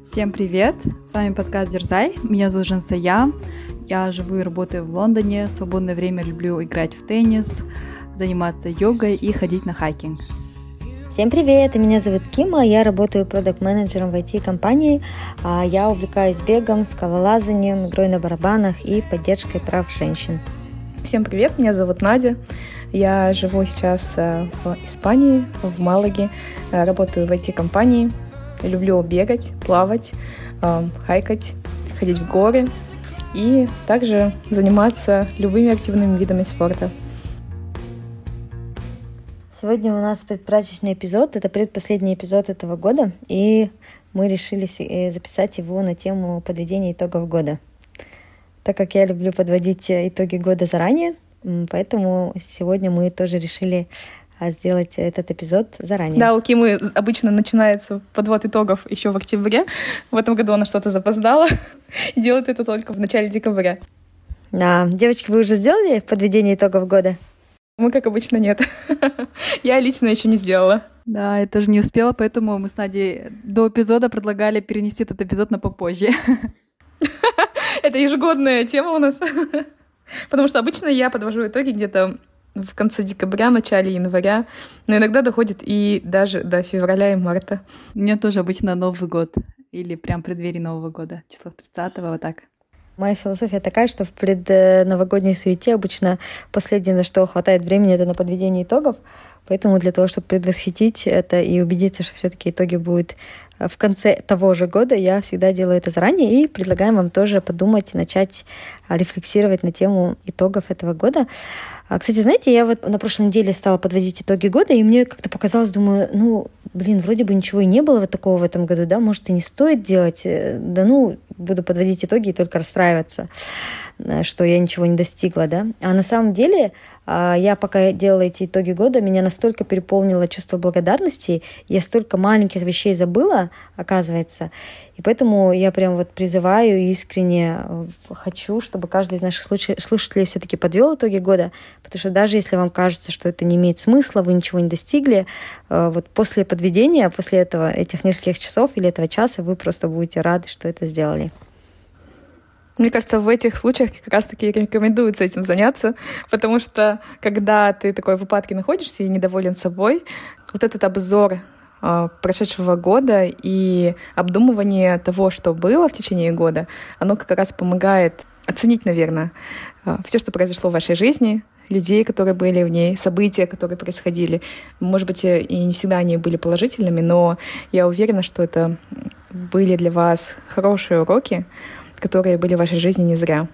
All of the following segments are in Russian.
Всем привет! С вами подкаст Дерзай. Меня зовут Жансая. Я живу и работаю в Лондоне. В свободное время люблю играть в теннис, заниматься йогой и ходить на хайкинг. Всем привет, меня зовут Кима, я работаю продукт-менеджером в IT-компании. А я увлекаюсь бегом, скалолазанием, игрой на барабанах и поддержкой прав женщин. Всем привет, меня зовут Надя. Я живу сейчас э, в Испании, в Малаге, э, работаю в IT-компании, люблю бегать, плавать, э, хайкать, ходить в горы и также заниматься любыми активными видами спорта. Сегодня у нас предпрачечный эпизод, это предпоследний эпизод этого года, и мы решили записать его на тему подведения итогов года. Так как я люблю подводить итоги года заранее, Поэтому сегодня мы тоже решили сделать этот эпизод заранее. Да, у Кимы обычно начинается подвод итогов еще в октябре. В этом году она что-то запоздала делает это только в начале декабря. Да, девочки, вы уже сделали подведение итогов года? Мы, как обычно, нет. Я лично еще не сделала. Да, я тоже не успела, поэтому мы с Надей до эпизода предлагали перенести этот эпизод на попозже. Это ежегодная тема у нас. Потому что обычно я подвожу итоги где-то в конце декабря, начале января, но иногда доходит и даже до февраля и марта. У меня тоже обычно Новый год или прям преддверии Нового года, число 30 вот так. Моя философия такая, что в предновогодней суете обычно последнее, на что хватает времени, это на подведение итогов. Поэтому для того, чтобы предвосхитить это и убедиться, что все-таки итоги будут в конце того же года я всегда делаю это заранее и предлагаем вам тоже подумать и начать а, рефлексировать на тему итогов этого года. А, кстати, знаете, я вот на прошлой неделе стала подводить итоги года, и мне как-то показалось, думаю, ну, блин, вроде бы ничего и не было вот такого в этом году, да, может, и не стоит делать, э, да ну, буду подводить итоги и только расстраиваться, э, что я ничего не достигла, да. А на самом деле я пока делала эти итоги года, меня настолько переполнило чувство благодарности, я столько маленьких вещей забыла, оказывается, и поэтому я прям вот призываю искренне э, хочу, чтобы каждый из наших слушателей все-таки подвел итоги года, потому что даже если вам кажется, что это не имеет смысла, вы ничего не достигли, э, вот после подведения, после этого, этих нескольких часов или этого часа вы просто будете рады, что это сделали. Мне кажется, в этих случаях как раз-таки рекомендуется этим заняться, потому что когда ты такой в упадке находишься и недоволен собой, вот этот обзор а, прошедшего года и обдумывание того, что было в течение года, оно как раз помогает оценить, наверное, а, все, что произошло в вашей жизни, людей, которые были в ней, события, которые происходили. Может быть, и не всегда они были положительными, но я уверена, что это были для вас хорошие уроки, которые были в вашей жизни не зря.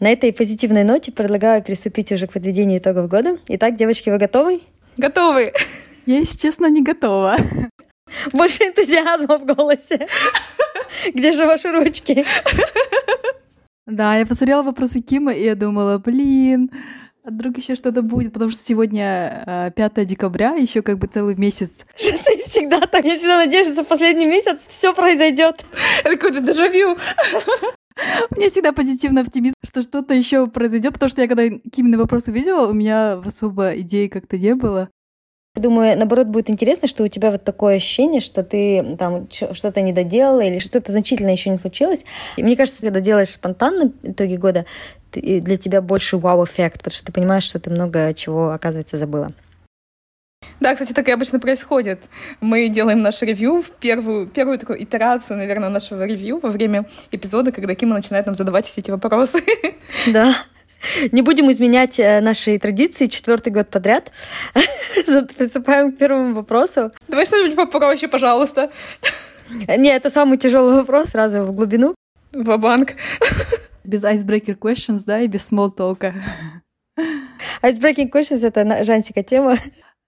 На этой позитивной ноте предлагаю приступить уже к подведению итогов года. Итак, девочки, вы готовы? Готовы! Я, если честно, не готова. Больше энтузиазма в голосе. Где же ваши ручки? Да, я посмотрела вопросы Кима, и я думала, блин, а вдруг еще что-то будет, потому что сегодня 5 э, декабря, еще как бы целый месяц. Что ты всегда так? Я всегда надеюсь, что в последний месяц все произойдет. Это какой-то дежавю. У меня всегда позитивный оптимизм, что что-то еще произойдет, потому что я когда Кимины вопрос увидела, у меня особо идей как-то не было. Думаю, наоборот, будет интересно, что у тебя вот такое ощущение, что ты там что-то не доделала или что-то значительно еще не случилось. И мне кажется, когда делаешь спонтанно итоги года, для тебя больше вау-эффект, потому что ты понимаешь, что ты много чего, оказывается, забыла. Да, кстати, так и обычно происходит. Мы делаем наш ревью, в первую, первую такую итерацию, наверное, нашего ревью во время эпизода, когда Кима начинает нам задавать все эти вопросы. Да. Не будем изменять э, наши традиции четвертый год подряд. Приступаем к первому вопросу. Давай что-нибудь попроще, пожалуйста. Не, это самый тяжелый вопрос, сразу в глубину. В банк Без icebreaker questions, да, и без small talk. Icebreaking questions — это Жансика тема.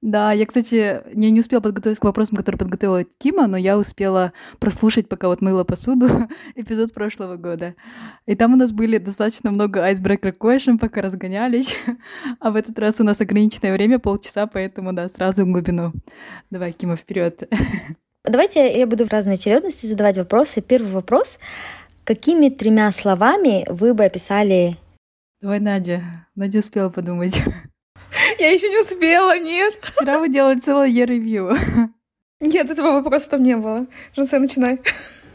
Да, я, кстати, не, не успела подготовиться к вопросам, которые подготовила Кима, но я успела прослушать, пока вот мыла посуду, эпизод прошлого года. И там у нас были достаточно много icebreaker question, пока разгонялись. а в этот раз у нас ограниченное время, полчаса, поэтому, да, сразу в глубину. Давай, Кима, вперед. Давайте я буду в разной очередности задавать вопросы. Первый вопрос. Какими тремя словами вы бы описали... Давай, Надя. Надя успела подумать. Я еще не успела, нет. Вчера вы делали целое ревью. Нет, этого вопроса там не было. Жансе, начинай.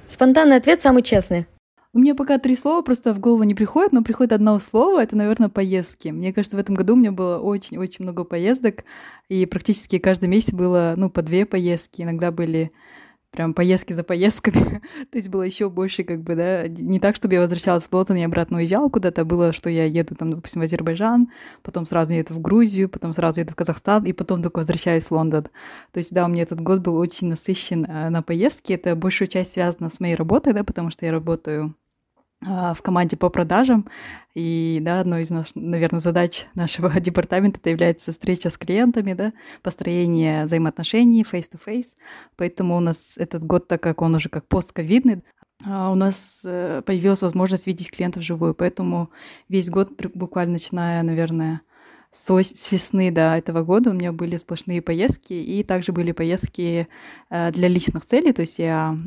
Спонтанный ответ самый честный. У меня пока три слова просто в голову не приходит, но приходит одно слово, это, наверное, поездки. Мне кажется, в этом году у меня было очень-очень много поездок, и практически каждый месяц было, ну, по две поездки, иногда были прям поездки за поездками. То есть было еще больше, как бы, да, не так, чтобы я возвращалась в Лотон и обратно уезжала куда-то, было, что я еду там, допустим, в Азербайджан, потом сразу еду в Грузию, потом сразу еду в Казахстан, и потом только возвращаюсь в Лондон. То есть, да, у меня этот год был очень насыщен э, на поездки. Это большую часть связана с моей работой, да, потому что я работаю а, в команде по продажам. И, да, одной из, нас, наверное, задач нашего департамента это является встреча с клиентами, да, построение взаимоотношений face-to-face. Поэтому у нас этот год, так как он уже как постковидный, а, у нас э, появилась возможность видеть клиентов вживую. Поэтому весь год, буквально начиная, наверное, с, с весны до этого года у меня были сплошные поездки, и также были поездки э, для личных целей, то есть я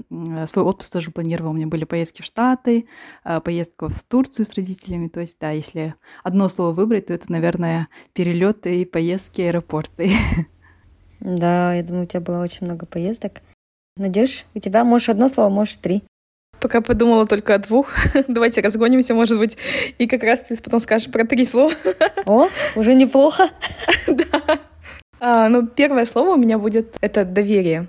свой отпуск тоже планировала, у меня были поездки в Штаты, э, поездка в Турцию с родителями, то есть, да, если одно слово выбрать, то это, наверное, перелеты, поездки, аэропорты. Да, я думаю, у тебя было очень много поездок. Надеюсь, у тебя можешь одно слово, можешь три. Пока подумала только о двух. Давайте разгонимся, может быть, и как раз ты потом скажешь про три слова. О, уже неплохо. Да. А, ну, первое слово у меня будет — это доверие.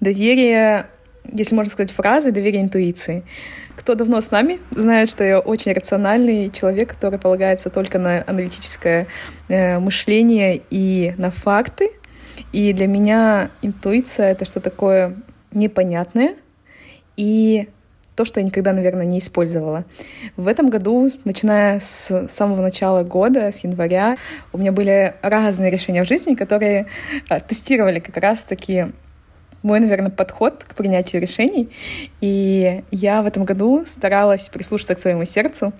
Доверие, если можно сказать фразой, доверие интуиции. Кто давно с нами, знает, что я очень рациональный человек, который полагается только на аналитическое э, мышление и на факты. И для меня интуиция — это что такое непонятное и то, что я никогда, наверное, не использовала. В этом году, начиная с самого начала года, с января, у меня были разные решения в жизни, которые а, тестировали как раз-таки мой, наверное, подход к принятию решений. И я в этом году старалась прислушаться к своему сердцу.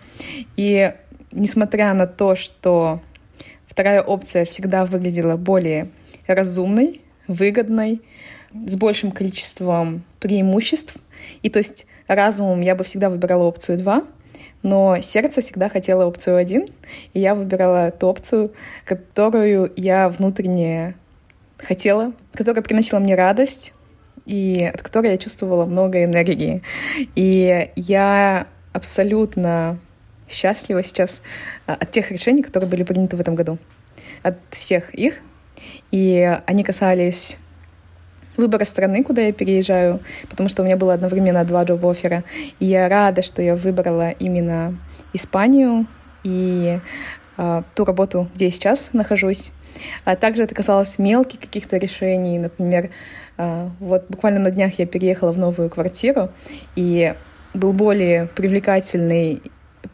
И несмотря на то, что вторая опция всегда выглядела более разумной, выгодной, с большим количеством преимуществ, и то есть разумом я бы всегда выбирала опцию 2, но сердце всегда хотело опцию 1, и я выбирала ту опцию, которую я внутренне хотела, которая приносила мне радость, и от которой я чувствовала много энергии. И я абсолютно счастлива сейчас а, от тех решений, которые были приняты в этом году. От всех их. И они касались выбора страны, куда я переезжаю, потому что у меня было одновременно два джоб-оффера. И я рада, что я выбрала именно Испанию и э, ту работу, где я сейчас нахожусь. А также это касалось мелких каких-то решений. Например, э, вот буквально на днях я переехала в новую квартиру, и был более привлекательный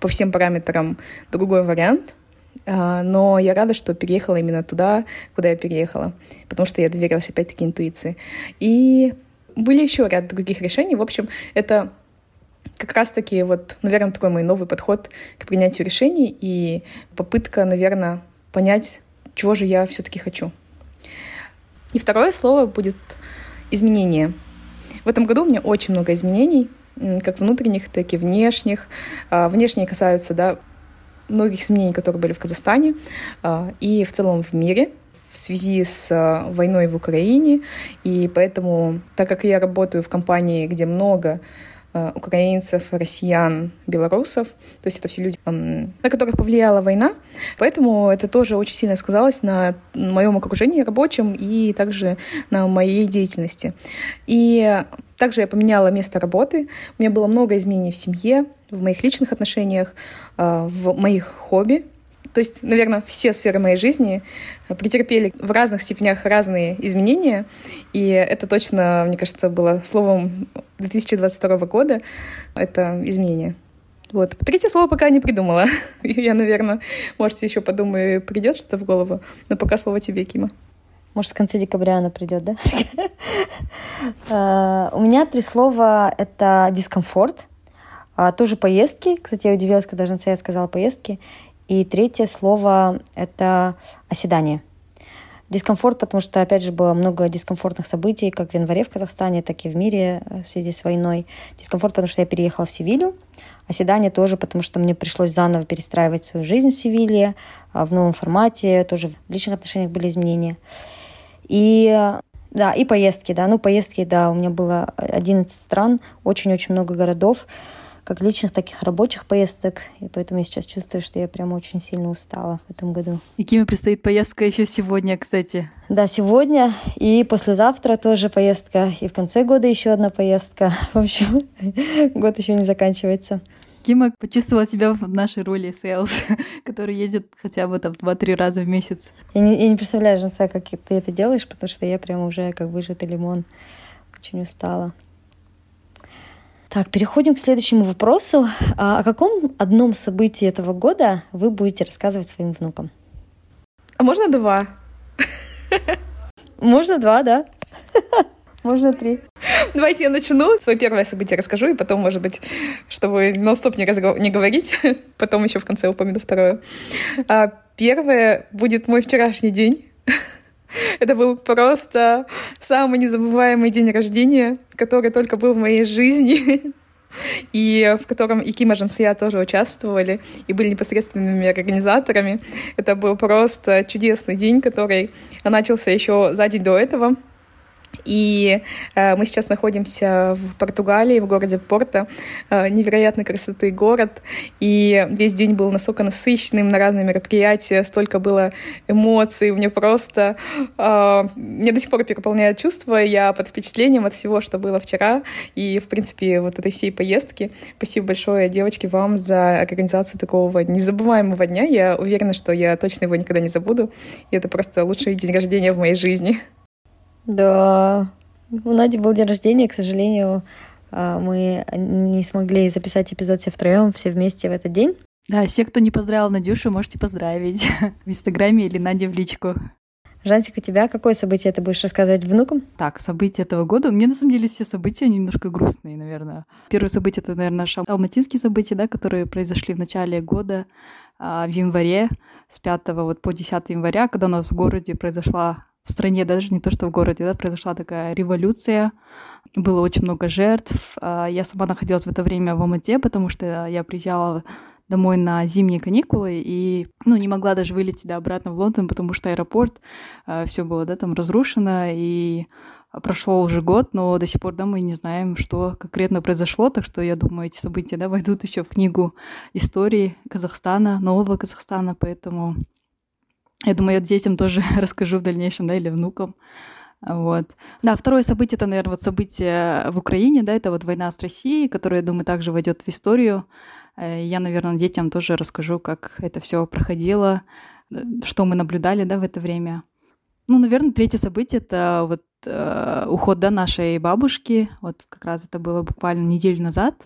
по всем параметрам другой вариант — но я рада, что переехала именно туда, куда я переехала, потому что я доверилась опять-таки интуиции. И были еще ряд других решений. В общем, это как раз-таки вот, наверное, такой мой новый подход к принятию решений и попытка, наверное, понять, чего же я все-таки хочу. И второе слово будет изменение. В этом году у меня очень много изменений, как внутренних, так и внешних. А, внешние касаются да, многих изменений, которые были в Казахстане а, и в целом в мире в связи с а, войной в Украине. И поэтому, так как я работаю в компании, где много украинцев, россиян, белорусов. То есть это все люди, на которых повлияла война. Поэтому это тоже очень сильно сказалось на моем окружении рабочем и также на моей деятельности. И также я поменяла место работы. У меня было много изменений в семье, в моих личных отношениях, а, в моих хобби. То есть, наверное, все сферы моей жизни претерпели в разных степенях разные изменения. И это точно, мне кажется, было словом 2022 года. Это изменение. Вот. Третье слово пока не придумала. Я, наверное, может, еще подумаю, придет что-то в голову. Но пока слово тебе, Кима. Может, в конце декабря она придет, да? А, у меня три слова — это дискомфорт, а, тоже поездки. Кстати, я удивилась, когда Жансея сказала поездки. И третье слово — это оседание. Дискомфорт, потому что, опять же, было много дискомфортных событий, как в январе в Казахстане, так и в мире э, в связи с войной. Дискомфорт, потому что я переехала в Севилью. Оседание тоже, потому что мне пришлось заново перестраивать свою жизнь в Севилье, а, в новом формате, тоже в личных отношениях были изменения. И Да, и поездки, да. Ну, поездки, да, у меня было 11 стран, очень-очень много городов, как личных, таких рабочих поездок. И поэтому я сейчас чувствую, что я прям очень сильно устала в этом году. И Киме предстоит поездка еще сегодня, кстати. Да, сегодня и послезавтра тоже поездка. И в конце года еще одна поездка. В общем, год еще не заканчивается. Кима почувствовала себя в нашей роли sales, который ездит хотя бы там два-три раза в месяц. Я не, я не представляю, Жанса, как ты это делаешь, потому что я прям уже как выжатый лимон. Очень устала. Так, переходим к следующему вопросу. А о каком одном событии этого года вы будете рассказывать своим внукам? А можно два? Можно два, да. Можно три. Давайте я начну. Свое первое событие расскажу, и потом, может быть, чтобы нон-стоп не, разгов... не говорить, потом еще в конце упомяну второе. А, первое будет мой вчерашний день. Это был просто самый незабываемый день рождения, который только был в моей жизни и в котором и Ким Ажансия тоже участвовали и были непосредственными организаторами. Это был просто чудесный день, который начался еще за день до этого. И э, мы сейчас находимся в Португалии, в городе Порто. Э, невероятной красоты город. И весь день был настолько насыщенным на разные мероприятия, столько было эмоций. Мне просто... Э, мне до сих пор переполняют чувства. Я под впечатлением от всего, что было вчера. И, в принципе, вот этой всей поездки. Спасибо большое, девочки, вам за организацию такого незабываемого дня. Я уверена, что я точно его никогда не забуду. И это просто лучший день рождения в моей жизни. Да, у Нади был день рождения, к сожалению, а, мы не смогли записать эпизод все втроем, все вместе в этот день. Да, все, кто не поздравил Надюшу, можете поздравить в Инстаграме или Наде в личку. Жантик, у тебя какое событие ты будешь рассказывать внукам? Так, события этого года. Мне, на самом деле, все события немножко грустные, наверное. Первое событие — это, наверное, наши алматинские события, да, которые произошли в начале года, а, в январе, с 5 вот по 10 января, когда у нас в городе произошла в стране, даже не то, что в городе, да, произошла такая революция, было очень много жертв. А, я сама находилась в это время в Алмате, потому что я приезжала домой на зимние каникулы и ну, не могла даже вылететь да, обратно в Лондон, потому что аэропорт, а, все было да, там разрушено, и прошел уже год, но до сих пор да, мы не знаем, что конкретно произошло, так что я думаю, эти события да, войдут еще в книгу истории Казахстана, нового Казахстана, поэтому я думаю, я детям тоже расскажу в дальнейшем, да, или внукам. Вот. Да, второе событие, это, наверное, вот событие в Украине, да, это вот война с Россией, которая, я думаю, также войдет в историю. Э, я, наверное, детям тоже расскажу, как это все проходило, э, что мы наблюдали, да, в это время. Ну, наверное, третье событие это вот э, уход да, нашей бабушки. Вот как раз это было буквально неделю назад.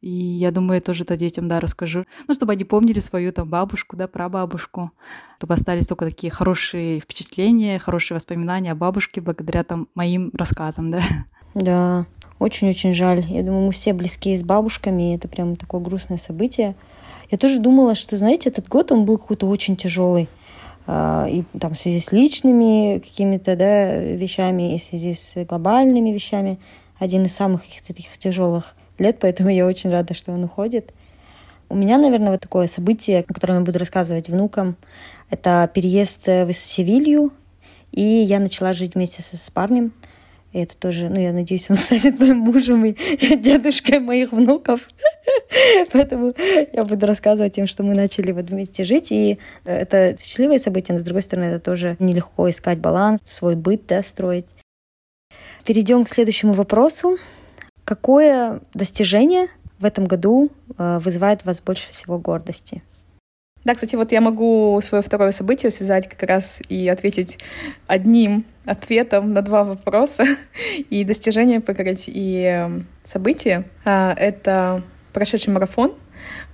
И я думаю, я тоже это детям, да, расскажу. Ну, чтобы они помнили свою там бабушку, да, прабабушку. Чтобы остались только такие хорошие впечатления, хорошие воспоминания о бабушке благодаря там моим рассказам, да. Да, очень-очень жаль. Я думаю, мы все близкие с бабушками, и это прям такое грустное событие. Я тоже думала, что, знаете, этот год, он был какой-то очень тяжелый. А, и там в связи с личными какими-то да, вещами, и в связи с глобальными вещами. Один из самых таких тяжелых лет, поэтому я очень рада, что он уходит. У меня, наверное, вот такое событие, о котором я буду рассказывать внукам, это переезд в Севилью, и я начала жить вместе с, с парнем. И это тоже, ну, я надеюсь, он станет моим мужем и дедушкой моих внуков. Поэтому я буду рассказывать им, что мы начали вот вместе жить. И это счастливое событие, но, с другой стороны, это тоже нелегко искать баланс, свой быт, да, строить. Перейдем к следующему вопросу. Какое достижение в этом году э, вызывает вас больше всего гордости? Да, кстати, вот я могу свое второе событие связать как раз и ответить одним ответом на два вопроса и достижения покорить и эм, события. А, это прошедший марафон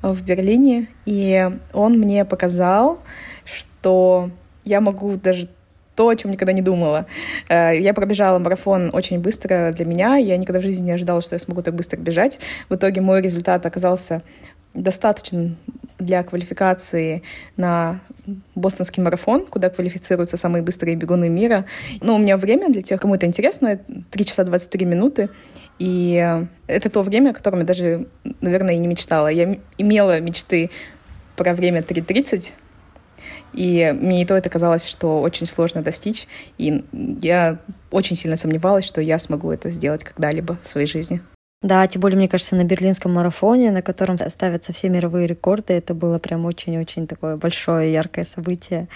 в Берлине, и он мне показал, что я могу даже то, о чем никогда не думала. Э, я пробежала марафон очень быстро для меня. Я никогда в жизни не ожидала, что я смогу так быстро бежать. В итоге мой результат оказался достаточным для квалификации на бостонский марафон, куда квалифицируются самые быстрые бегуны мира. Но у меня время для тех, кому это интересно, 3 часа 23 минуты. И это то время, о котором я даже, наверное, и не мечтала. Я имела мечты про время 3.30, И мне и то это казалось, что очень сложно достичь. И я очень сильно сомневалась, что я смогу это сделать когда-либо в своей жизни. Да, тем более, мне кажется, на берлинском марафоне, на котором ставятся все мировые рекорды, это было прям очень-очень такое большое, яркое событие.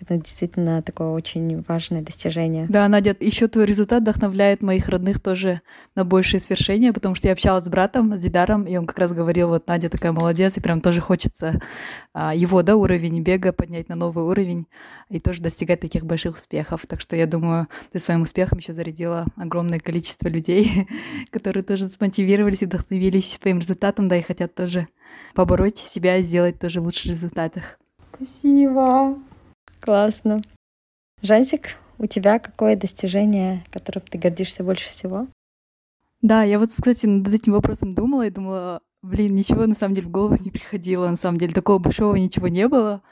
Это действительно такое очень важное достижение. Да, Надя, еще твой результат вдохновляет моих родных тоже на большие свершения, потому что я общалась с братом, с Дидаром, и он как раз говорил, вот Надя такая молодец, и прям тоже хочется а, его, да, уровень бега поднять на новый уровень и тоже достигать таких больших успехов. Так что я думаю, ты своим успехом еще зарядила огромное количество людей, которые тоже смотивировались и вдохновились твоим результатом, да, и хотят тоже побороть себя и сделать тоже в лучших результатах. Спасибо. Классно. Жансик, у тебя какое достижение, которым ты гордишься больше всего? Да, я вот, кстати, над этим вопросом думала и думала, блин, ничего на самом деле в голову не приходило, на самом деле такого большого ничего не было.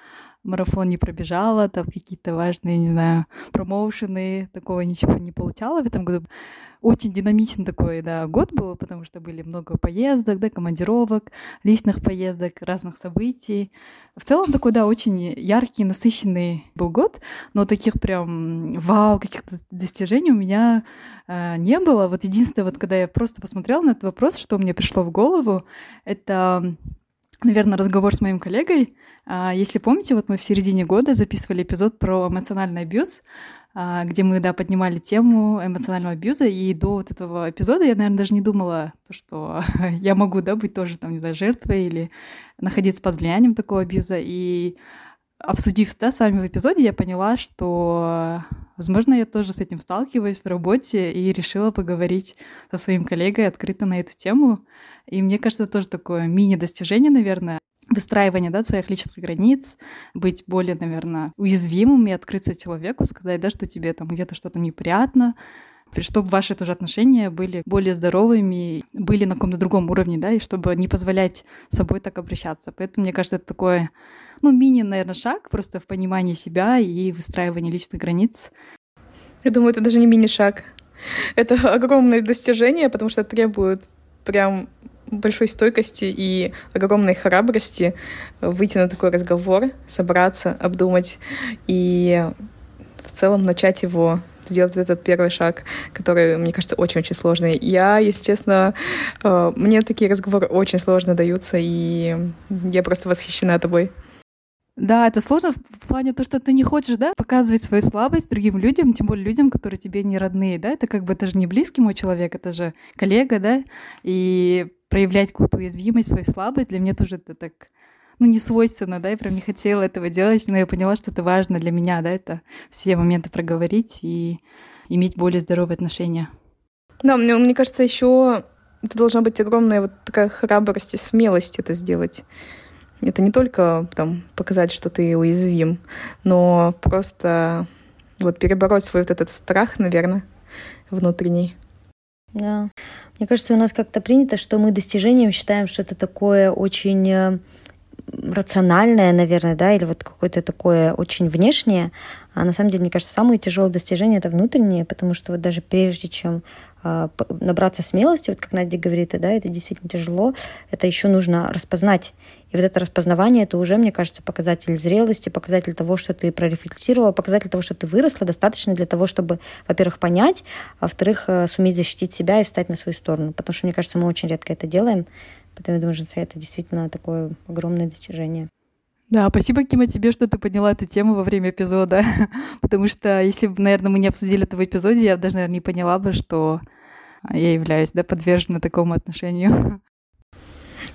Марафон не пробежала, там какие-то важные, не знаю, промоушены, такого ничего не получала в этом году. Очень динамичный такой, да, год был, потому что были много поездок, да, командировок, личных поездок, разных событий. В целом такой, да, очень яркий, насыщенный был год, но таких прям вау, каких-то достижений у меня э, не было. Вот единственное, вот когда я просто посмотрела на этот вопрос, что мне пришло в голову, это наверное, разговор с моим коллегой. А, если помните, вот мы в середине года записывали эпизод про эмоциональный абьюз. А, где мы, да, поднимали тему эмоционального абьюза, и до вот этого эпизода я, наверное, даже не думала, что я могу, да, быть тоже, там, не знаю, жертвой или находиться под влиянием такого абьюза, и обсудив да, с вами в эпизоде, я поняла, что, возможно, я тоже с этим сталкиваюсь в работе и решила поговорить со своим коллегой открыто на эту тему. И мне кажется, это тоже такое мини-достижение, наверное, выстраивание да, своих личных границ, быть более, наверное, уязвимым и открыться человеку, сказать, да, что тебе там где-то что-то неприятно, чтобы ваши тоже отношения были более здоровыми, были на каком-то другом уровне, да, и чтобы не позволять собой так обращаться. Поэтому, мне кажется, это такой, ну, мини, наверное, шаг просто в понимании себя и выстраивании личных границ. Я думаю, это даже не мини-шаг. Это огромное достижение, потому что требует прям большой стойкости и огромной храбрости выйти на такой разговор, собраться, обдумать и в целом начать его сделать этот первый шаг, который, мне кажется, очень-очень сложный. Я, если честно, э, мне такие разговоры очень сложно даются, и я просто восхищена тобой. Да, это сложно в плане того, что ты не хочешь, да, показывать свою слабость другим людям, тем более людям, которые тебе не родные, да, это как бы, это же не близкий мой человек, это же коллега, да, и проявлять какую-то уязвимость, свою слабость, для меня тоже это так, ну, не свойственно, да, я прям не хотела этого делать, но я поняла, что это важно для меня, да, это все моменты проговорить и иметь более здоровые отношения. Да, мне, мне кажется, еще это должна быть огромная вот такая храбрость и смелость это сделать. Это не только там показать, что ты уязвим, но просто вот перебороть свой вот этот страх, наверное, внутренний. Да. Мне кажется, у нас как-то принято, что мы достижением считаем, что это такое очень э, рациональное, наверное, да, или вот какое-то такое очень внешнее. А на самом деле, мне кажется, самые тяжелые достижения это внутренние, потому что вот даже прежде чем э, набраться смелости, вот как Надя говорит, да, это действительно тяжело, это еще нужно распознать. И вот это распознавание, это уже, мне кажется, показатель зрелости, показатель того, что ты прорефлексировала, показатель того, что ты выросла, достаточно для того, чтобы, во-первых, понять, а во-вторых, э, суметь защитить себя и встать на свою сторону. Потому что, мне кажется, мы очень редко это делаем. Поэтому я думаю, что это действительно такое огромное достижение. Да, спасибо, Кима, тебе, что ты подняла эту тему во время эпизода. Потому что если бы, наверное, мы не обсудили это в эпизоде, я бы даже, наверное, не поняла бы, что я являюсь да, подвержена такому отношению.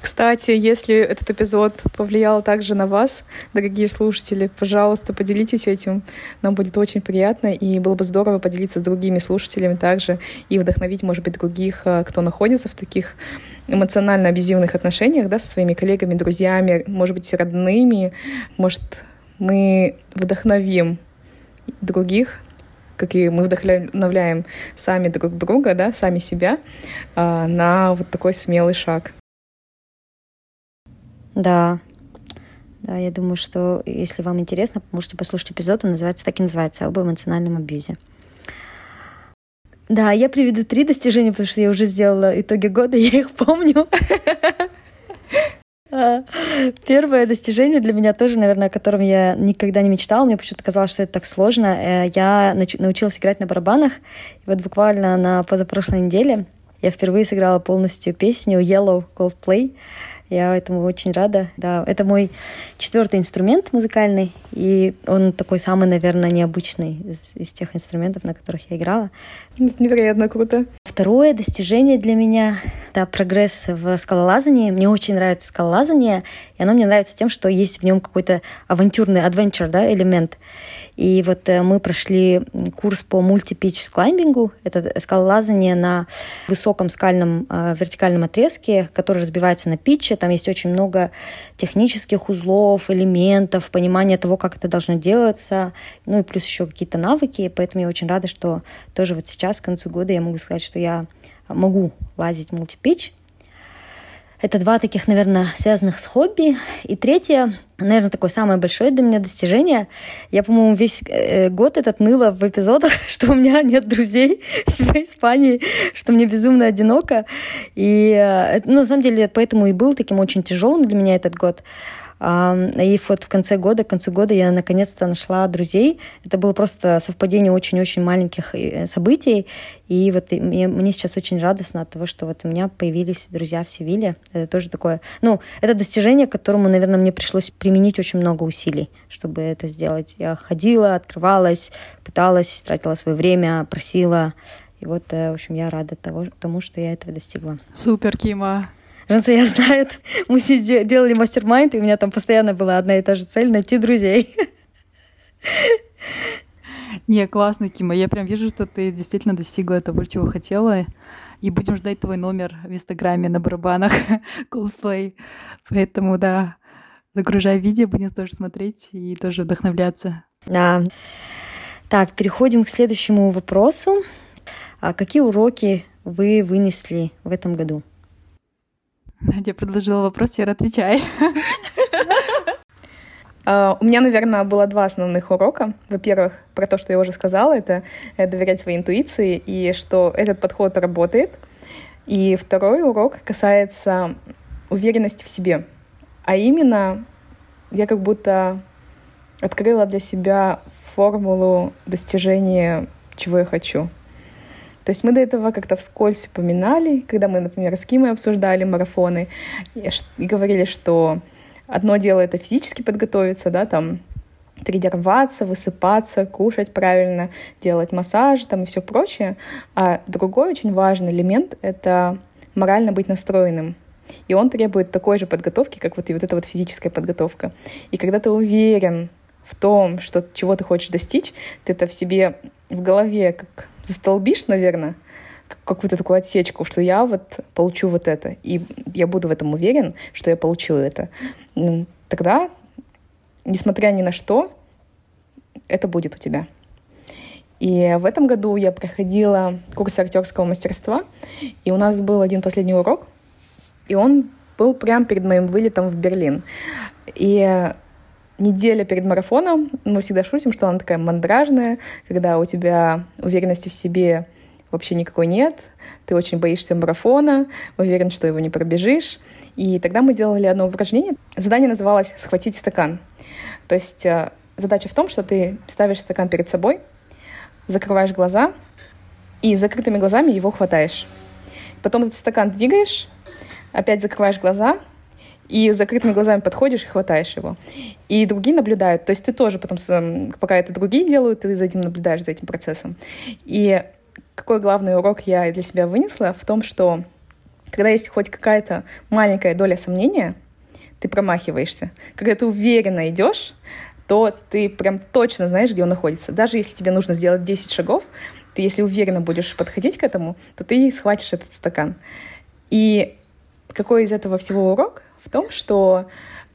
Кстати, если этот эпизод повлиял также на вас, дорогие слушатели, пожалуйста, поделитесь этим. Нам будет очень приятно, и было бы здорово поделиться с другими слушателями также и вдохновить, может быть, других, э, кто находится в таких эмоционально абьюзивных отношениях, да, со своими коллегами, друзьями, может быть, родными. Может, мы вдохновим других, как и мы вдохновляем сами друг друга, да, сами себя э, на вот такой смелый шаг. Да. Да, я думаю, что если вам интересно, можете послушать эпизод, он называется, так и называется, об эмоциональном абьюзе. Да, я приведу три достижения, потому что я уже сделала итоги года, я их помню. Первое достижение для меня тоже, наверное, о котором я никогда не мечтала. Мне почему-то казалось, что это так сложно. Э, я научилась играть на барабанах. И вот буквально на позапрошлой неделе я впервые сыграла полностью песню Yellow Coldplay. Я этому очень рада. Да, это мой четвертый инструмент музыкальный, и он такой самый, наверное, необычный из, из тех инструментов, на которых я играла. Невероятно круто. Второе достижение для меня — это прогресс в скалолазании. Мне очень нравится скалолазание, и оно мне нравится тем, что есть в нем какой-то авантюрный adventure, да, элемент. И вот э, мы прошли курс по мультипич клаймбингу. Это скалолазание на высоком скальном э, вертикальном отрезке, который разбивается на питче. Там есть очень много технических узлов, элементов, понимания того, как это должно делаться. Ну и плюс еще какие-то навыки. Поэтому я очень рада, что тоже вот сейчас, к концу года, я могу сказать, что я могу лазить мультипич. Это два таких, наверное, связанных с хобби. И третье, наверное, такое самое большое для меня достижение. Я, по-моему, весь э, год этот ныла в эпизодах, что у меня нет друзей в Испании, что мне безумно одиноко. И, э, ну, на самом деле, поэтому и был таким очень тяжелым для меня этот год. И вот в конце года, к концу года я наконец-то нашла друзей. Это было просто совпадение очень-очень маленьких э, событий. И вот мне, сейчас очень радостно от того, что вот у меня появились друзья в Севиле. Это тоже такое... Ну, это достижение, к которому, наверное, мне пришлось применить очень много усилий, чтобы это сделать. Я ходила, открывалась, пыталась, тратила свое время, просила. И вот, э, в общем, я рада того, тому, что я этого достигла. Супер, Кима. Женца я знаю, мы делали мастер-майнд, и у меня там постоянно была одна и та же цель — найти друзей. Не, классно, Кима. Я прям вижу, что ты действительно достигла того, чего хотела. И будем ждать твой номер в Инстаграме на барабанах Coldplay. Поэтому, да, загружай видео, будем тоже смотреть и тоже вдохновляться. Да. Так, переходим к следующему вопросу. А какие уроки вы вынесли в этом году? Надя предложила вопрос, я отвечай. Uh, у меня, наверное, было два основных урока. Во-первых, про то, что я уже сказала, это доверять своей интуиции и что этот подход работает. И второй урок касается уверенности в себе. А именно, я как будто открыла для себя формулу достижения, чего я хочу. То есть мы до этого как-то вскользь упоминали, когда мы, например, с Кимой обсуждали марафоны и, и говорили, что одно дело это физически подготовиться, да, там тренироваться, высыпаться, кушать правильно, делать массаж там и все прочее. А другой очень важный элемент — это морально быть настроенным. И он требует такой же подготовки, как вот и вот эта вот физическая подготовка. И когда ты уверен в том, что чего ты хочешь достичь, ты это в себе в голове как застолбишь, наверное, какую-то такую отсечку, что я вот получу вот это, и я буду в этом уверен, что я получу это, тогда, несмотря ни на что, это будет у тебя. И в этом году я проходила курс актерского мастерства, и у нас был один последний урок, и он был прямо перед моим вылетом в Берлин. И неделя перед марафоном, мы всегда шутим, что она такая мандражная, когда у тебя уверенности в себе вообще никакой нет, ты очень боишься марафона, уверен, что его не пробежишь. И тогда мы делали одно упражнение. Задание называлось «Схватить стакан». То есть э, задача в том, что ты ставишь стакан перед собой, закрываешь глаза и закрытыми глазами его хватаешь. Потом этот стакан двигаешь, опять закрываешь глаза — и закрытыми глазами подходишь и хватаешь его. И другие наблюдают. То есть ты тоже потом, пока это другие делают, ты за этим наблюдаешь, за этим процессом. И какой главный урок я для себя вынесла в том, что когда есть хоть какая-то маленькая доля сомнения, ты промахиваешься. Когда ты уверенно идешь, то ты прям точно знаешь, где он находится. Даже если тебе нужно сделать 10 шагов, ты если уверенно будешь подходить к этому, то ты схватишь этот стакан. И какой из этого всего урок? в том, что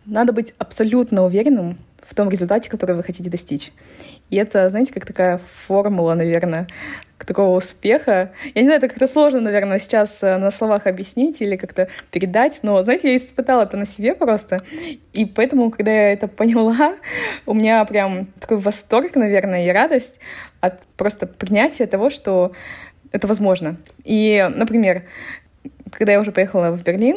надо быть абсолютно уверенным в том результате, который вы хотите достичь. И это, знаете, как такая формула, наверное, такого успеха. Я не знаю, это как-то сложно, наверное, сейчас э, на словах объяснить или как-то передать, но, знаете, я испытала это на себе просто. И поэтому, когда я это поняла, у меня прям такой восторг, наверное, и радость от просто принятия того, что это возможно. И, например, когда я уже поехала в Берлин,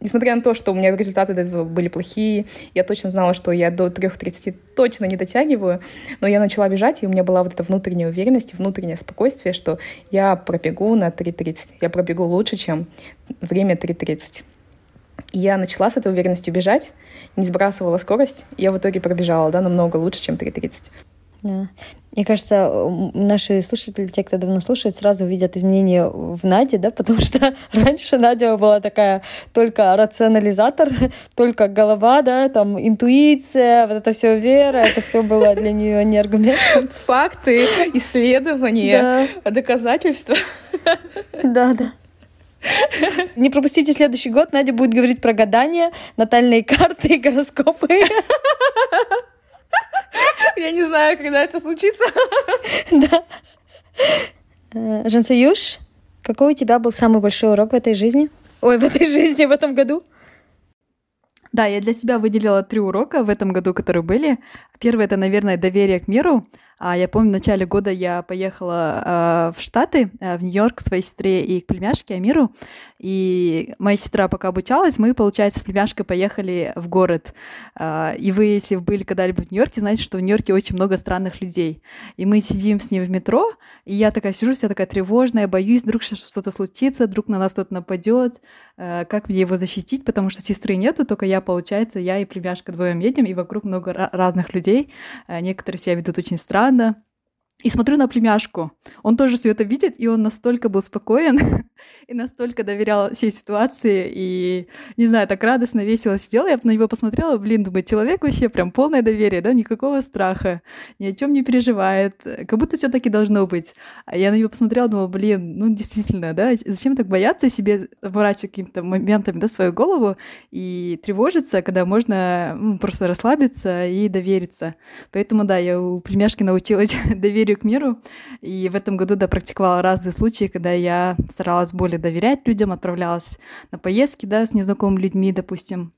Несмотря на то, что у меня результаты до этого были плохие, я точно знала, что я до 3.30 точно не дотягиваю, но я начала бежать, и у меня была вот эта внутренняя уверенность, внутреннее спокойствие, что я пробегу на 3.30, я пробегу лучше, чем время 3.30. И я начала с этой уверенностью бежать, не сбрасывала скорость, и я в итоге пробежала, да, намного лучше, чем 3.30. Да. Мне кажется, наши слушатели, те, кто давно слушает, сразу увидят изменения в Наде, да, потому что раньше Надя была такая только рационализатор, только голова, да, там интуиция, вот это все вера, это все было для нее не аргумент. Факты, исследования, да. доказательства. Да, да. Не пропустите следующий год. Надя будет говорить про гадания, натальные карты и гороскопы. Я не знаю, когда это случится. Да. Э, Жансаюш, какой у тебя был самый большой урок в этой жизни? Ой, в этой жизни, в этом году? Да, я для себя выделила три урока в этом году, которые были. Первый — это, наверное, доверие к миру. А я помню, в начале года я поехала э, в Штаты, э, в Нью-Йорк к своей сестре и к племяшке Амиру. И моя сестра пока обучалась, мы, получается, с племяшкой поехали в город. Э, и вы, если были когда-либо в Нью-Йорке, знаете, что в Нью-Йорке очень много странных людей. И мы сидим с ней в метро, и я такая сижу, вся такая тревожная, боюсь, вдруг что-то случится, вдруг на нас кто-то нападет, э, как мне его защитить, потому что сестры нету, только я, получается, я и племяшка вдвоем едем, и вокруг много разных людей. Э, некоторые себя ведут очень странно. И смотрю на племяшку. Он тоже все это видит, и он настолько был спокоен и настолько доверял всей ситуации. И, не знаю, так радостно, весело сидела. Я на него посмотрела, блин, думаю, человек вообще прям полное доверие, да, никакого страха, ни о чем не переживает. Как будто все таки должно быть. А я на него посмотрела, думала, блин, ну действительно, да, зачем так бояться себе оборачивать какими-то моментами, да, свою голову и тревожиться, когда можно ну, просто расслабиться и довериться. Поэтому, да, я у племяшки научилась доверить доверию к миру. И в этом году, да, практиковала разные случаи, когда я старалась более доверять людям, отправлялась на поездки, да, с незнакомыми людьми, допустим,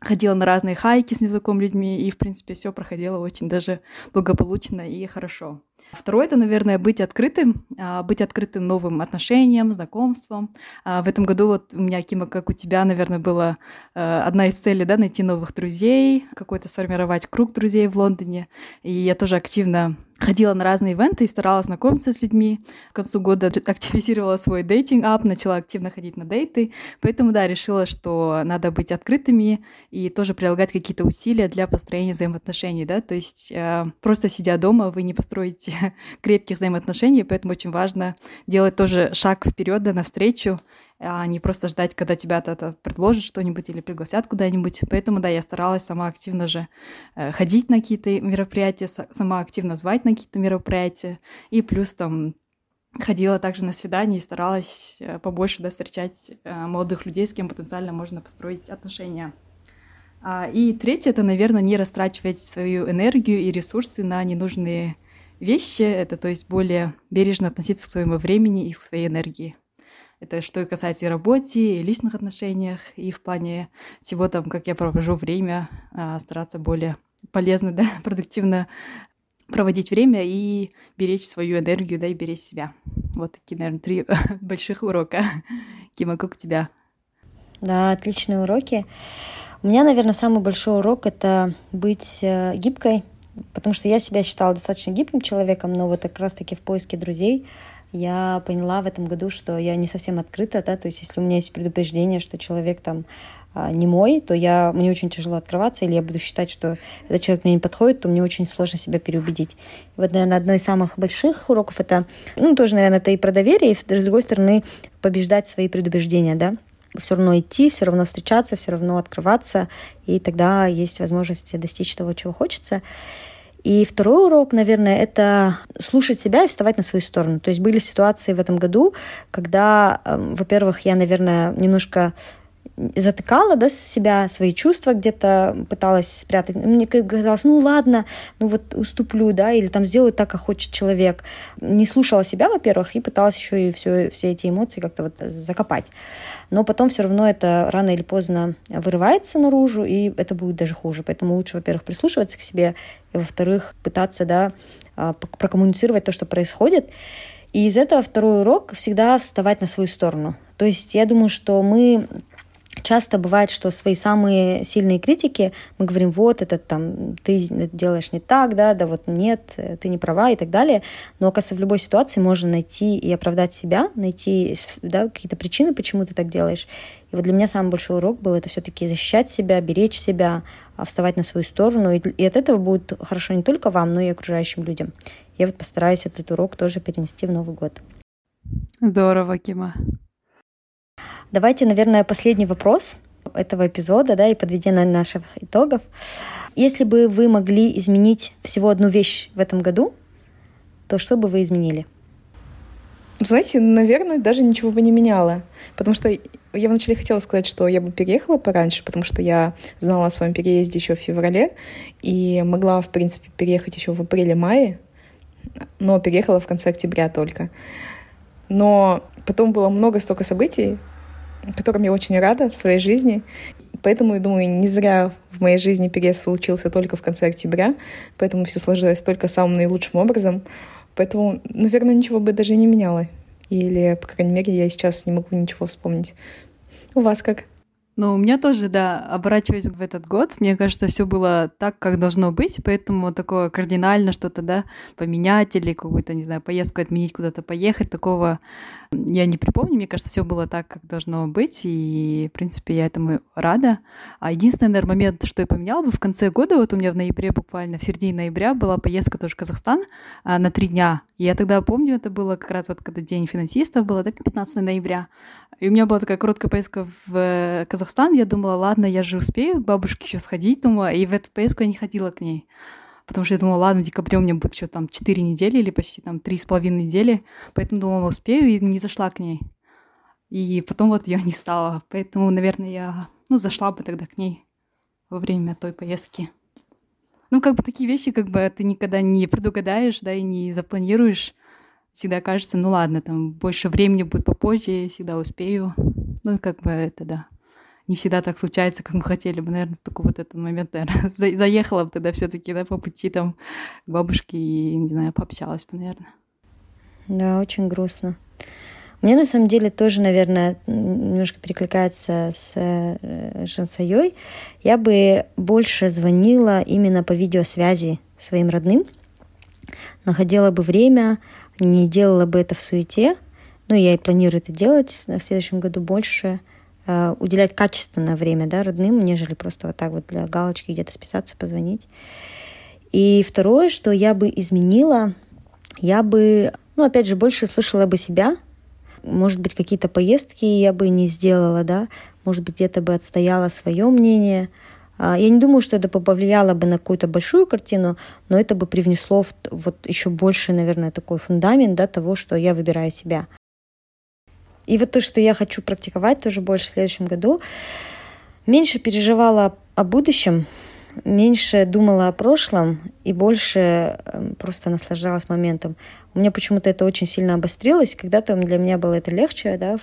ходила на разные хайки с незнакомыми людьми, и, в принципе, все проходило очень даже благополучно и хорошо. Второе — это, наверное, быть открытым, а, быть открытым новым отношениям, знакомствам. А, в этом году вот у меня, Кима, как у тебя, наверное, была э, одна из целей, да, найти новых друзей, какой-то сформировать круг друзей в Лондоне. И я тоже активно ходила на разные ивенты и старалась знакомиться с людьми. К концу года активизировала свой дейтинг-ап, начала активно ходить на дейты. Поэтому, да, решила, что надо быть открытыми и тоже прилагать какие-то усилия для построения взаимоотношений, да, то есть э, просто сидя дома вы не построите крепких взаимоотношений, поэтому очень важно делать тоже шаг вперед, да, навстречу, а не просто ждать, когда тебя это предложат что-нибудь или пригласят куда-нибудь. Поэтому, да, я старалась сама активно же э, ходить на какие-то мероприятия, сама активно звать на какие-то мероприятия. И плюс там ходила также на свидания и старалась э, побольше да, встречать э, молодых людей, с кем потенциально можно построить отношения. А, и третье — это, наверное, не растрачивать свою энергию и ресурсы на ненужные вещи. Это, то есть, более бережно относиться к своему времени и к своей энергии. Это что и касается и работе, и личных отношениях, и в плане всего там, как я провожу время, а, стараться более полезно, да, продуктивно проводить время и беречь свою энергию, да, и беречь себя. Вот такие, наверное, три больших урока. Кима, как у тебя? Да, отличные уроки. У меня, наверное, самый большой урок — это быть э, гибкой, потому что я себя считала достаточно гибким человеком, но вот как раз-таки в поиске друзей я поняла в этом году, что я не совсем открыта, да, то есть если у меня есть предупреждение, что человек там а, не мой, то я, мне очень тяжело открываться, или я буду считать, что этот человек мне не подходит, то мне очень сложно себя переубедить. И вот, наверное, одно из самых больших уроков это, ну, тоже, наверное, это и про доверие, и, с другой стороны, побеждать свои предубеждения, да, все равно идти, все равно встречаться, все равно открываться, и тогда есть возможность достичь того, чего хочется. И второй урок, наверное, это слушать себя и вставать на свою сторону. То есть были ситуации в этом году, когда, эм, во-первых, я, наверное, немножко затыкала да, себя, свои чувства где-то пыталась спрятать. Мне казалось, ну ладно, ну вот уступлю, да, или там сделаю так, как хочет человек. Не слушала себя, во-первых, и пыталась еще и все, все эти эмоции как-то вот закопать. Но потом все равно это рано или поздно вырывается наружу, и это будет даже хуже. Поэтому лучше, во-первых, прислушиваться к себе, и, во-вторых, пытаться, да, а, прокоммуницировать то, что происходит. И из этого второй урок всегда вставать на свою сторону. То есть я думаю, что мы часто бывает, что свои самые сильные критики мы говорим, вот это там ты делаешь не так, да, да вот нет, ты не права и так далее. Но, оказывается, в любой ситуации можно найти и оправдать себя, найти да, какие-то причины, почему ты так делаешь. И вот для меня самый большой урок был это все-таки защищать себя, беречь себя, а, вставать на свою сторону. И, и от этого будет хорошо не только вам, но и окружающим людям. Я вот постараюсь этот урок тоже перенести в Новый год. Здорово, Кима. Давайте, наверное, последний вопрос этого эпизода, да, и подведение наших итогов. Если бы вы могли изменить всего одну вещь в этом году, то что бы вы изменили? Знаете, наверное, даже ничего бы не меняла. Потому что я вначале хотела сказать, что я бы переехала пораньше, потому что я знала о своем переезде еще в феврале и могла, в принципе, переехать еще в апреле-мае, но переехала в конце октября только. Но потом было много столько событий, которым я очень рада в своей жизни. Поэтому, я думаю, не зря в моей жизни переезд случился только в конце октября, поэтому все сложилось только самым наилучшим образом. Поэтому, наверное, ничего бы даже не меняло. Или, по крайней мере, я сейчас не могу ничего вспомнить. У вас как? Ну, у меня тоже, да, оборачиваясь в этот год, мне кажется, все было так, как должно быть, поэтому такое кардинально что-то, да, поменять или какую-то, не знаю, поездку отменить, куда-то поехать, такого я не припомню, мне кажется, все было так, как должно быть, и, в принципе, я этому рада. А единственный, наверное, момент, что я поменяла бы в конце года, вот у меня в ноябре, буквально в середине ноября, была поездка тоже в Казахстан а, на три дня. И я тогда помню, это было как раз вот когда День финансистов было, так, 15 ноября. И у меня была такая короткая поездка в э, Казахстан. Я думала, ладно, я же успею к бабушке еще сходить, думаю, и в эту поездку я не ходила к ней потому что я думала, ладно, в декабре у меня будет еще там 4 недели или почти там три с половиной недели, поэтому думала, успею, и не зашла к ней. И потом вот я не стала, поэтому, наверное, я, ну, зашла бы тогда к ней во время той поездки. Ну, как бы такие вещи, как бы ты никогда не предугадаешь, да, и не запланируешь. Всегда кажется, ну ладно, там больше времени будет попозже, я всегда успею. Ну, и как бы это, да не всегда так случается, как мы хотели бы, наверное, только вот этот момент, наверное, заехала бы тогда все таки да, по пути там к бабушке и, не знаю, пообщалась бы, наверное. Да, очень грустно. Меня на самом деле тоже, наверное, немножко перекликается с э, Жансайой. Я бы больше звонила именно по видеосвязи своим родным, находила бы время, не делала бы это в суете. Ну, я и планирую это делать в следующем году больше – Э, уделять качественное время да, родным, нежели просто вот так вот для галочки где-то списаться, позвонить. И второе, что я бы изменила, я бы, ну, опять же, больше слушала бы себя. Может быть, какие-то поездки я бы не сделала, да, может быть, где-то бы отстояла свое мнение. А, я не думаю, что это повлияло бы на какую-то большую картину, но это бы привнесло в, вот еще больше, наверное, такой фундамент да, того, что я выбираю себя. И вот то, что я хочу практиковать тоже больше в следующем году, меньше переживала о будущем, меньше думала о прошлом и больше эм, просто наслаждалась моментом. У меня почему-то это очень сильно обострилось. Когда-то для меня было это легче, да,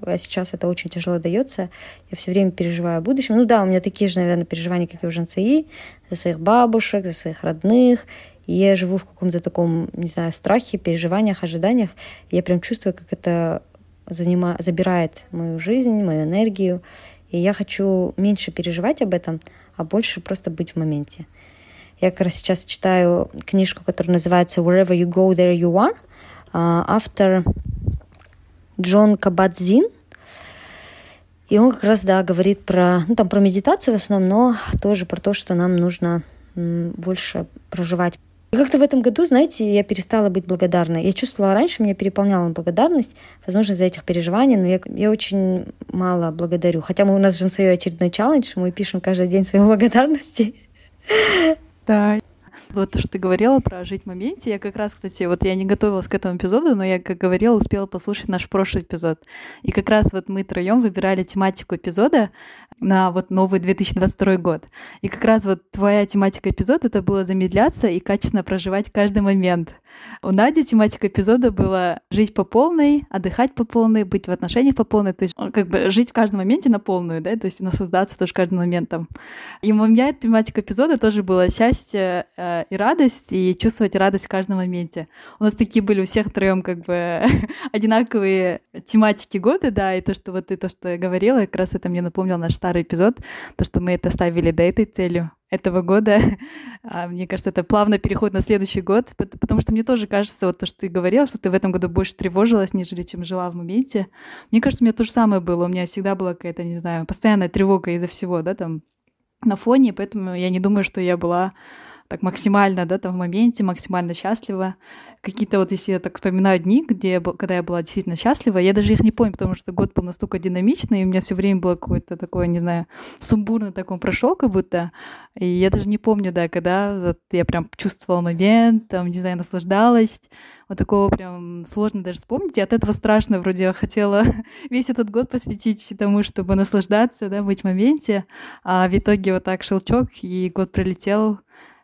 а сейчас это очень тяжело дается. Я все время переживаю о будущем. Ну да, у меня такие же, наверное, переживания, как и у Жансаи, за своих бабушек, за своих родных. И я живу в каком-то таком, не знаю, страхе, переживаниях, ожиданиях. Я прям чувствую, как это занима... забирает мою жизнь, мою энергию. И я хочу меньше переживать об этом, а больше просто быть в моменте. Я как раз сейчас читаю книжку, которая называется «Wherever you go, there you are». А, автор Джон Кабадзин. И он как раз, да, говорит про, ну, там про медитацию в основном, но тоже про то, что нам нужно больше проживать и как-то в этом году, знаете, я перестала быть благодарной. Я чувствовала раньше, меня переполняла благодарность, возможно, из-за этих переживаний, но я, я очень мало благодарю. Хотя мы, у нас с Жансою очередной челлендж, мы пишем каждый день свои благодарности. Да, вот то, что ты говорила про жить в моменте, я как раз, кстати, вот я не готовилась к этому эпизоду, но я, как говорила, успела послушать наш прошлый эпизод. И как раз вот мы троем выбирали тематику эпизода, на вот новый 2022 год. И как раз вот твоя тематика эпизода — это было замедляться и качественно проживать каждый момент. У Нади тематика эпизода была жить по полной, отдыхать по полной, быть в отношениях по полной, то есть как бы жить в каждом моменте на полную, да, то есть наслаждаться тоже каждым моментом. И у меня тематика эпизода тоже была счастье э, и радость, и чувствовать радость в каждом моменте. У нас такие были у всех троем как бы одинаковые тематики года, да, и то, что вот ты то, что говорила, как раз это мне напомнил наш старый эпизод, то, что мы это ставили до этой цели этого года. А, мне кажется, это плавно переход на следующий год, потому что мне тоже кажется, вот то, что ты говорила, что ты в этом году больше тревожилась, нежели чем жила в моменте. Мне кажется, у меня то же самое было. У меня всегда была какая-то, не знаю, постоянная тревога из-за всего, да, там, на фоне, поэтому я не думаю, что я была так максимально, да, там в моменте, максимально счастлива какие-то вот, если я так вспоминаю дни, где я, когда я была действительно счастлива, я даже их не помню, потому что год был настолько динамичный, и у меня все время было какое-то такое, не знаю, сумбурно такое прошел как будто, и я даже не помню, да, когда вот я прям чувствовала момент, там, не знаю, наслаждалась, вот такого прям сложно даже вспомнить, и от этого страшно, вроде я хотела весь этот год посвятить тому, чтобы наслаждаться, да, быть в моменте, а в итоге вот так щелчок, и год пролетел,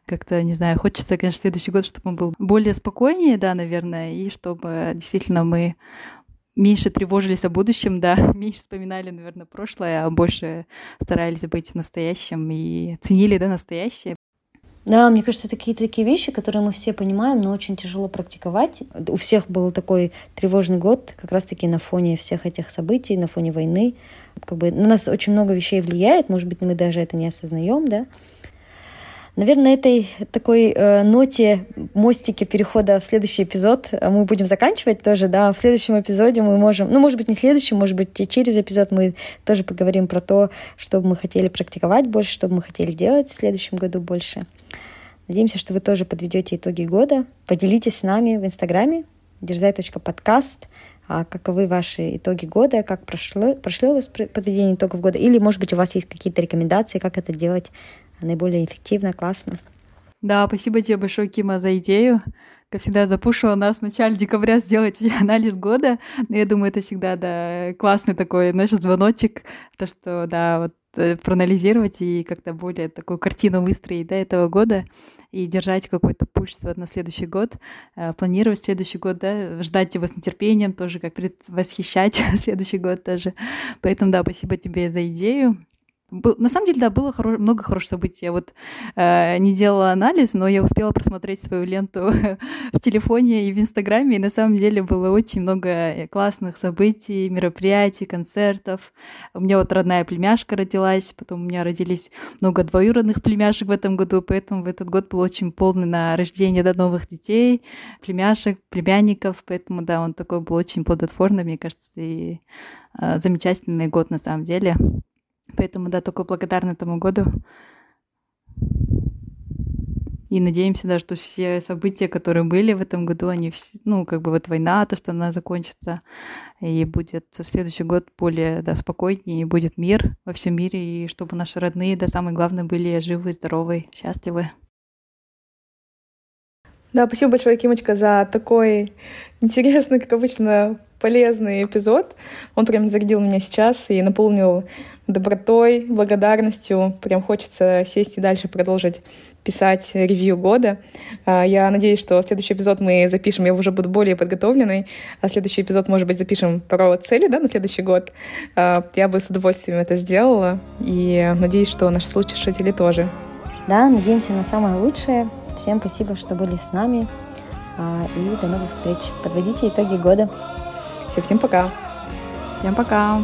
как-то, не знаю, хочется, конечно, следующий год, чтобы он был более спокойнее, да, наверное, и чтобы действительно мы меньше тревожились о будущем, да, меньше вспоминали, наверное, прошлое, а больше старались быть в настоящем и ценили, да, настоящее. Да, мне кажется, это какие-то такие вещи, которые мы все понимаем, но очень тяжело практиковать. У всех был такой тревожный год, как раз-таки на фоне всех этих событий, на фоне войны. Как бы на нас очень много вещей влияет, может быть, мы даже это не осознаем, да. Наверное, на этой такой э, ноте мостике перехода в следующий эпизод э, мы будем заканчивать тоже, да. В следующем эпизоде мы можем, ну, может быть, не следующем, может быть, через эпизод мы тоже поговорим про то, что мы хотели практиковать больше, что мы хотели делать в следующем году больше. Надеемся, что вы тоже подведете итоги года. Поделитесь с нами в Инстаграме дерзай.подкаст, а каковы ваши итоги года, как прошло, прошло у вас подведение итогов года, или, может быть, у вас есть какие-то рекомендации, как это делать наиболее эффективно, классно. Да, спасибо тебе большое, Кима, за идею. Как всегда, запушила нас в начале декабря сделать анализ года. Но я думаю, это всегда, да, классный такой, знаешь, звоночек, то, что, да, вот э, проанализировать и как-то более такую картину выстроить до этого года и держать какой-то пуш вот на следующий год, э, планировать следующий год, да, ждать его с нетерпением, тоже как предвосхищать следующий год тоже. Поэтому, да, спасибо тебе за идею. Был, на самом деле, да, было хоро- много хороших событий. Я вот э, не делала анализ, но я успела просмотреть свою ленту в телефоне и в Инстаграме, и на самом деле было очень много э, классных событий, мероприятий, концертов. У меня вот родная племяшка родилась, потом у меня родились много двоюродных племяшек в этом году, поэтому в этот год был очень полный на рождение до новых детей, племяшек, племянников, поэтому, да, он такой был очень плодотворный, мне кажется, и э, замечательный год на самом деле. Поэтому, да, только благодарны этому году. И надеемся, да, что все события, которые были в этом году, они, ну, как бы вот война, то, что она закончится, и будет следующий год более, да, спокойнее, и будет мир во всем мире, и чтобы наши родные, да, самое главное, были живы, здоровы, счастливы. Да, спасибо большое, Кимочка, за такой интересный, как обычно, полезный эпизод. Он прям зарядил меня сейчас и наполнил добротой, благодарностью. Прям хочется сесть и дальше продолжить писать ревью года. А, я надеюсь, что следующий эпизод мы запишем, я уже буду более подготовленной, а следующий эпизод, может быть, запишем про цели да, на следующий год. А, я бы с удовольствием это сделала, и надеюсь, что наши слушатели тоже. Да, надеемся на самое лучшее. Всем спасибо, что были с нами. А, и до новых встреч. Подводите итоги года. Все, всем пока. Всем пока.